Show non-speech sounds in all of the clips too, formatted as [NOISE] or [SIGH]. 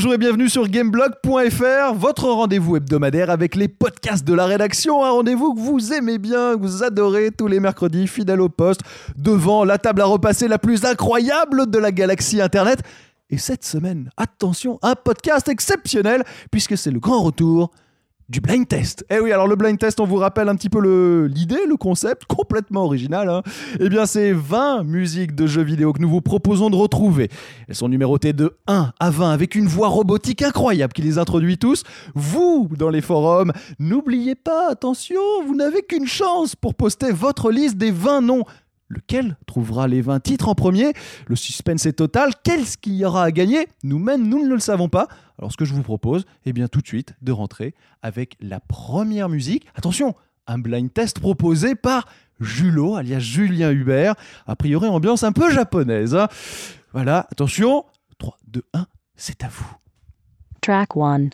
Bonjour et bienvenue sur gameblog.fr, votre rendez-vous hebdomadaire avec les podcasts de la rédaction, un rendez-vous que vous aimez bien, que vous adorez tous les mercredis, fidèle au poste, devant la table à repasser la plus incroyable de la galaxie Internet. Et cette semaine, attention, un podcast exceptionnel, puisque c'est le grand retour du blind test. Eh oui, alors le blind test, on vous rappelle un petit peu l'idée, le concept, [LAUGHS] complètement original. hein. Eh bien, c'est 20 musiques de jeux vidéo que nous vous proposons de retrouver. Elles sont numérotées de 1 à 20 avec une voix robotique incroyable qui les introduit tous. Vous, dans les forums, n'oubliez pas, attention, vous n'avez qu'une chance pour poster votre liste des 20 noms. Lequel trouvera les 20 titres en premier? Le suspense est total. Qu'est-ce qu'il y aura à gagner? Nous-mêmes, nous ne le savons pas. Alors, ce que je vous propose, eh bien, tout de suite, de rentrer avec la première musique. Attention, un blind test proposé par Julot, alias Julien Hubert. A priori, ambiance un peu japonaise. hein. Voilà, attention. 3, 2, 1, c'est à vous. Track 1.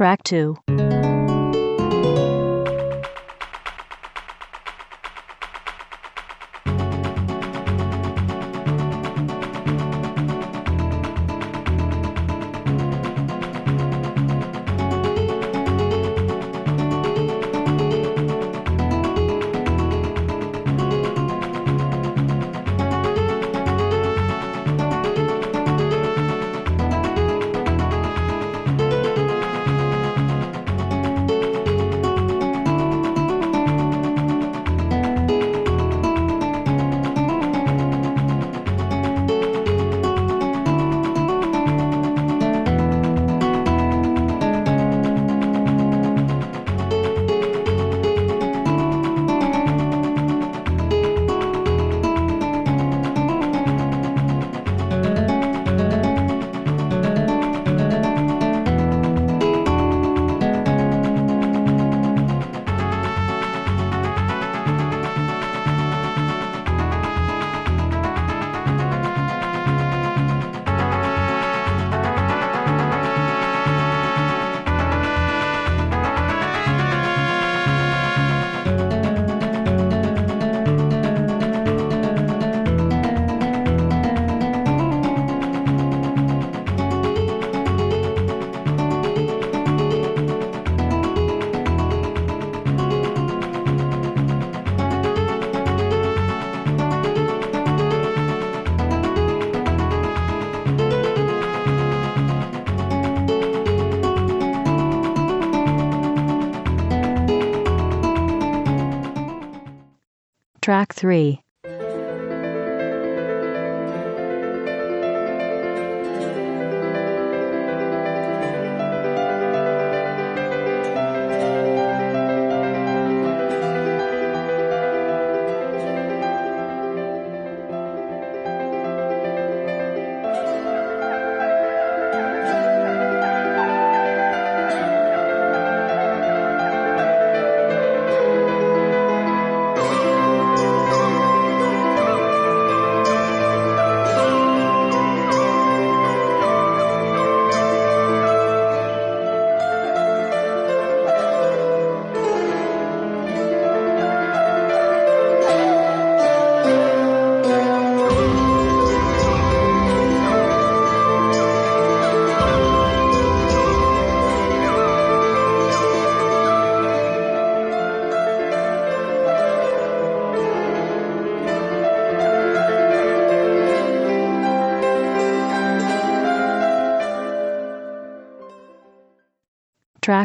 Track 2. Track 3.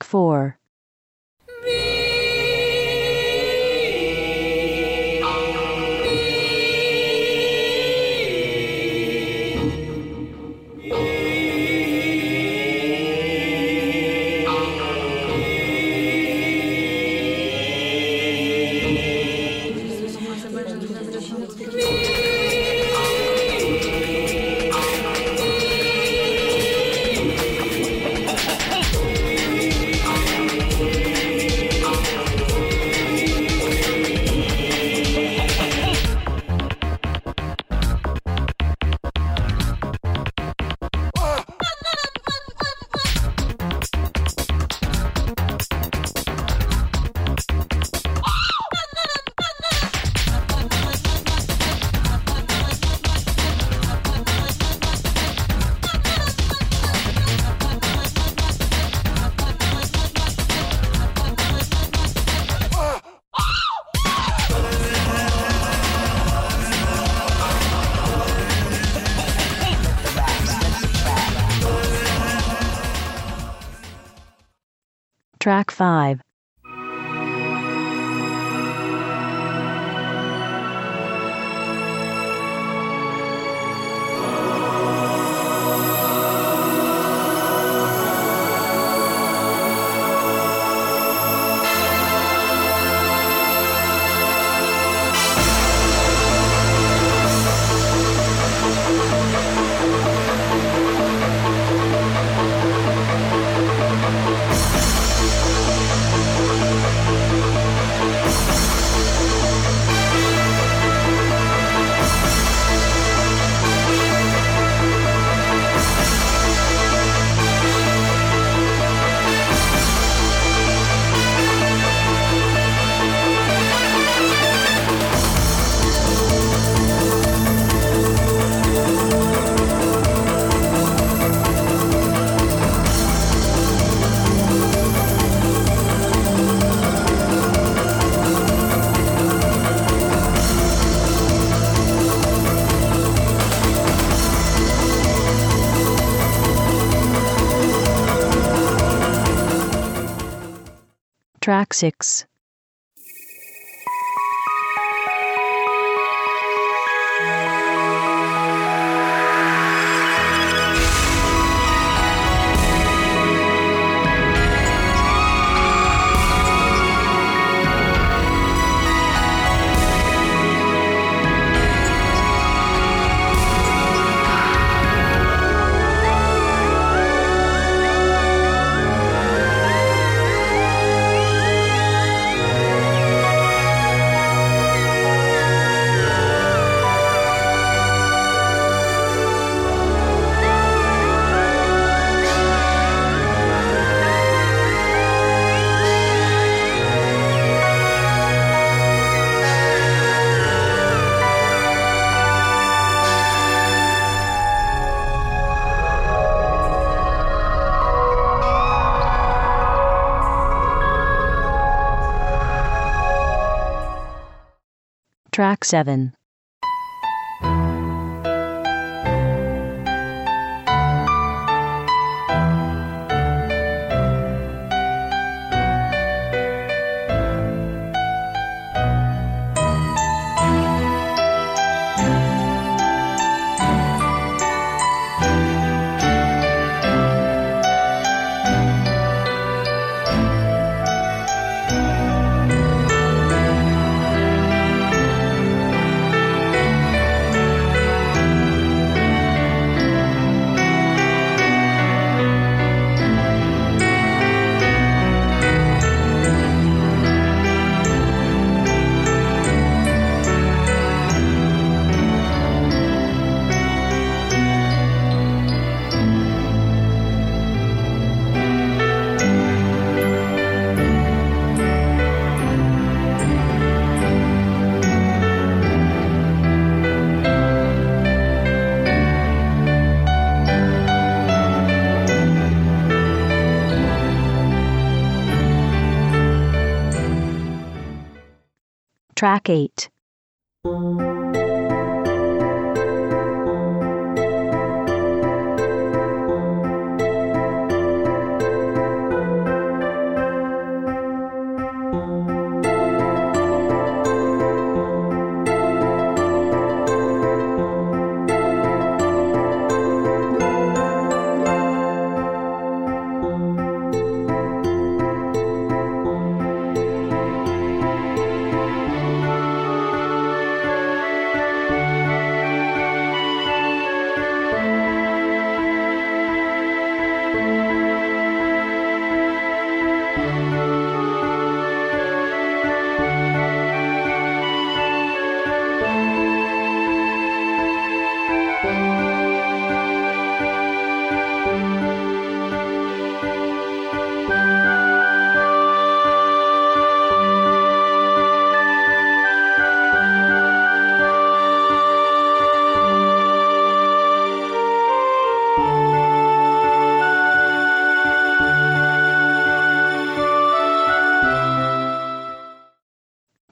Track 4. Track 5. Track 6. Track 7. Track 8.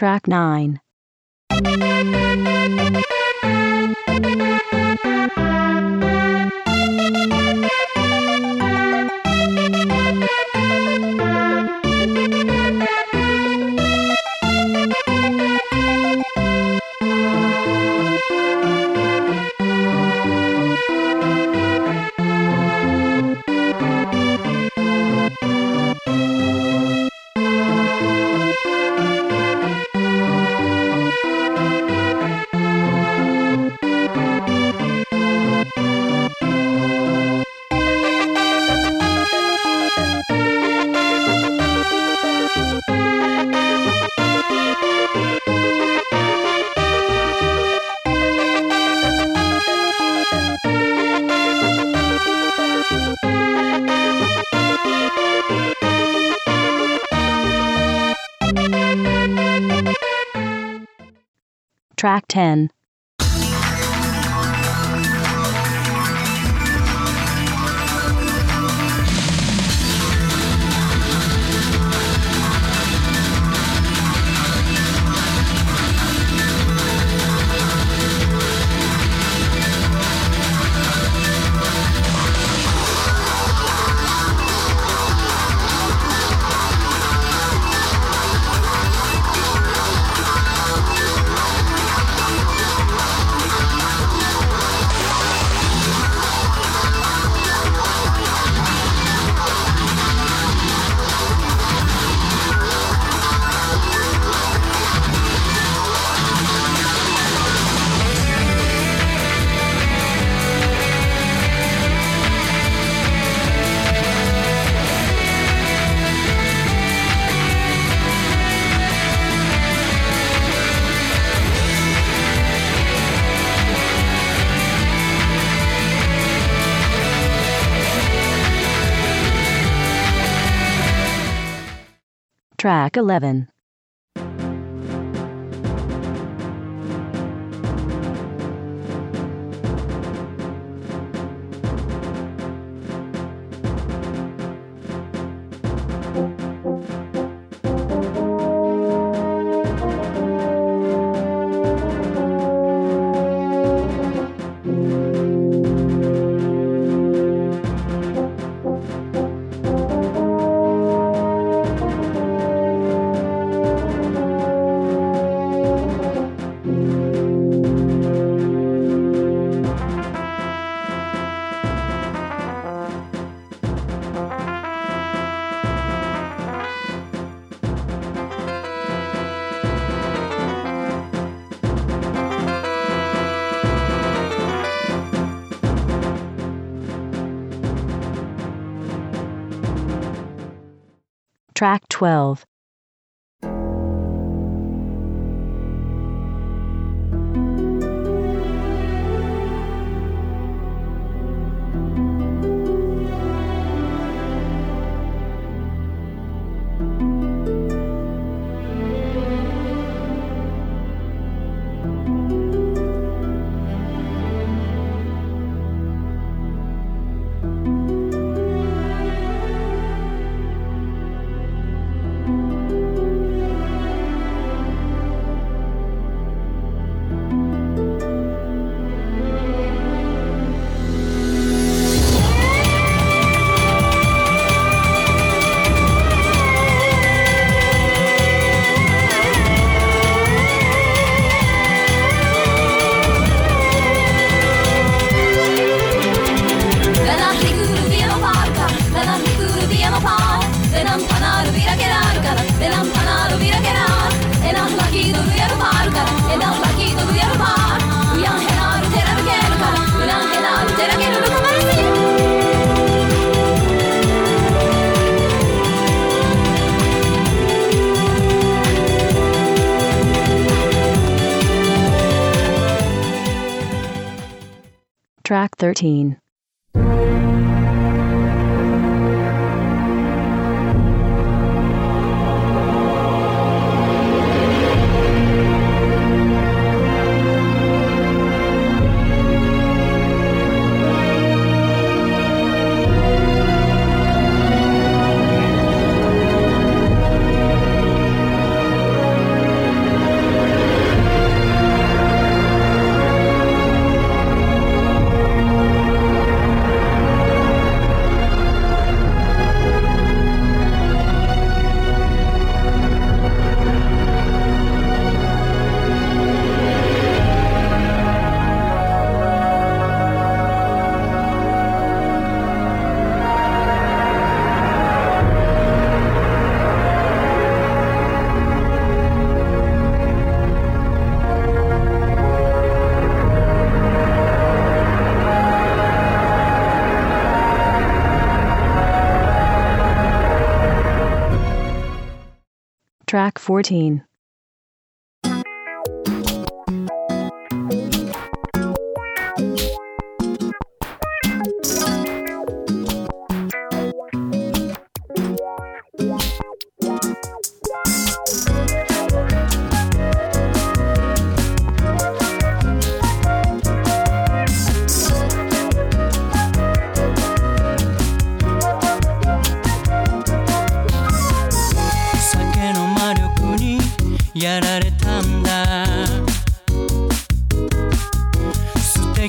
Track 9. Track 10. Track 11. 12. Track 13. 14.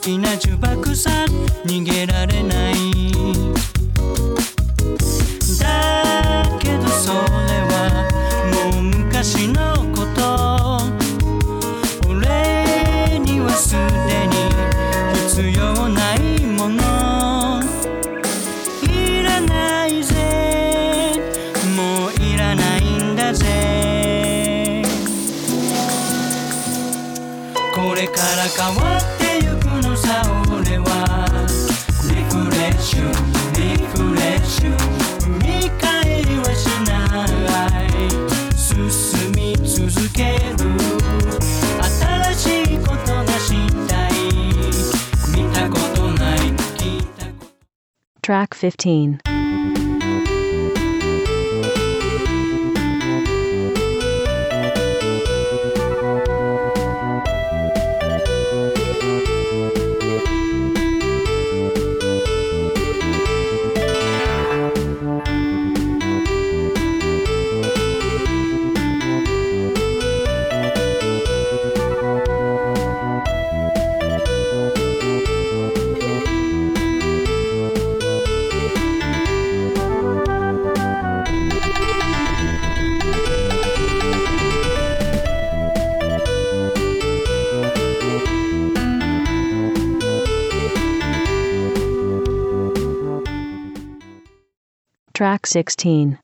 的な呪縛さ逃げられない。track 15. Track 16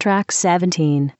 Track 17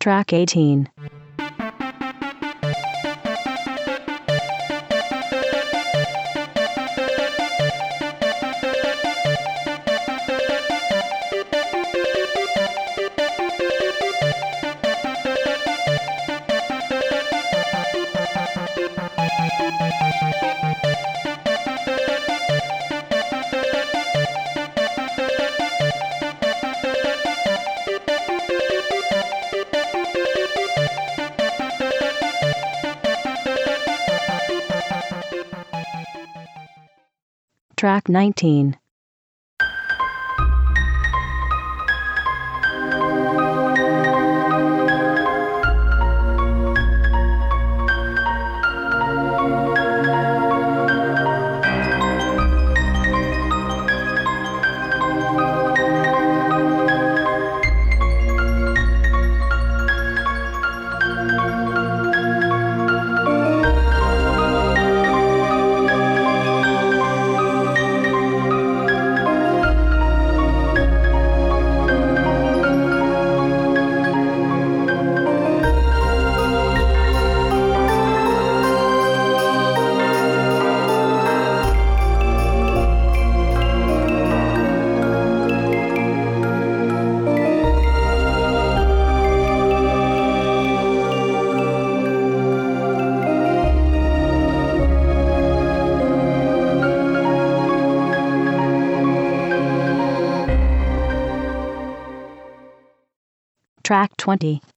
Track 18. track 19. 20.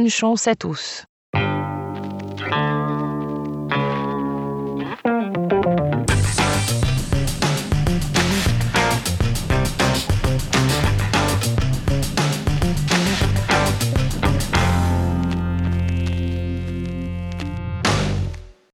Bonne chance à tous.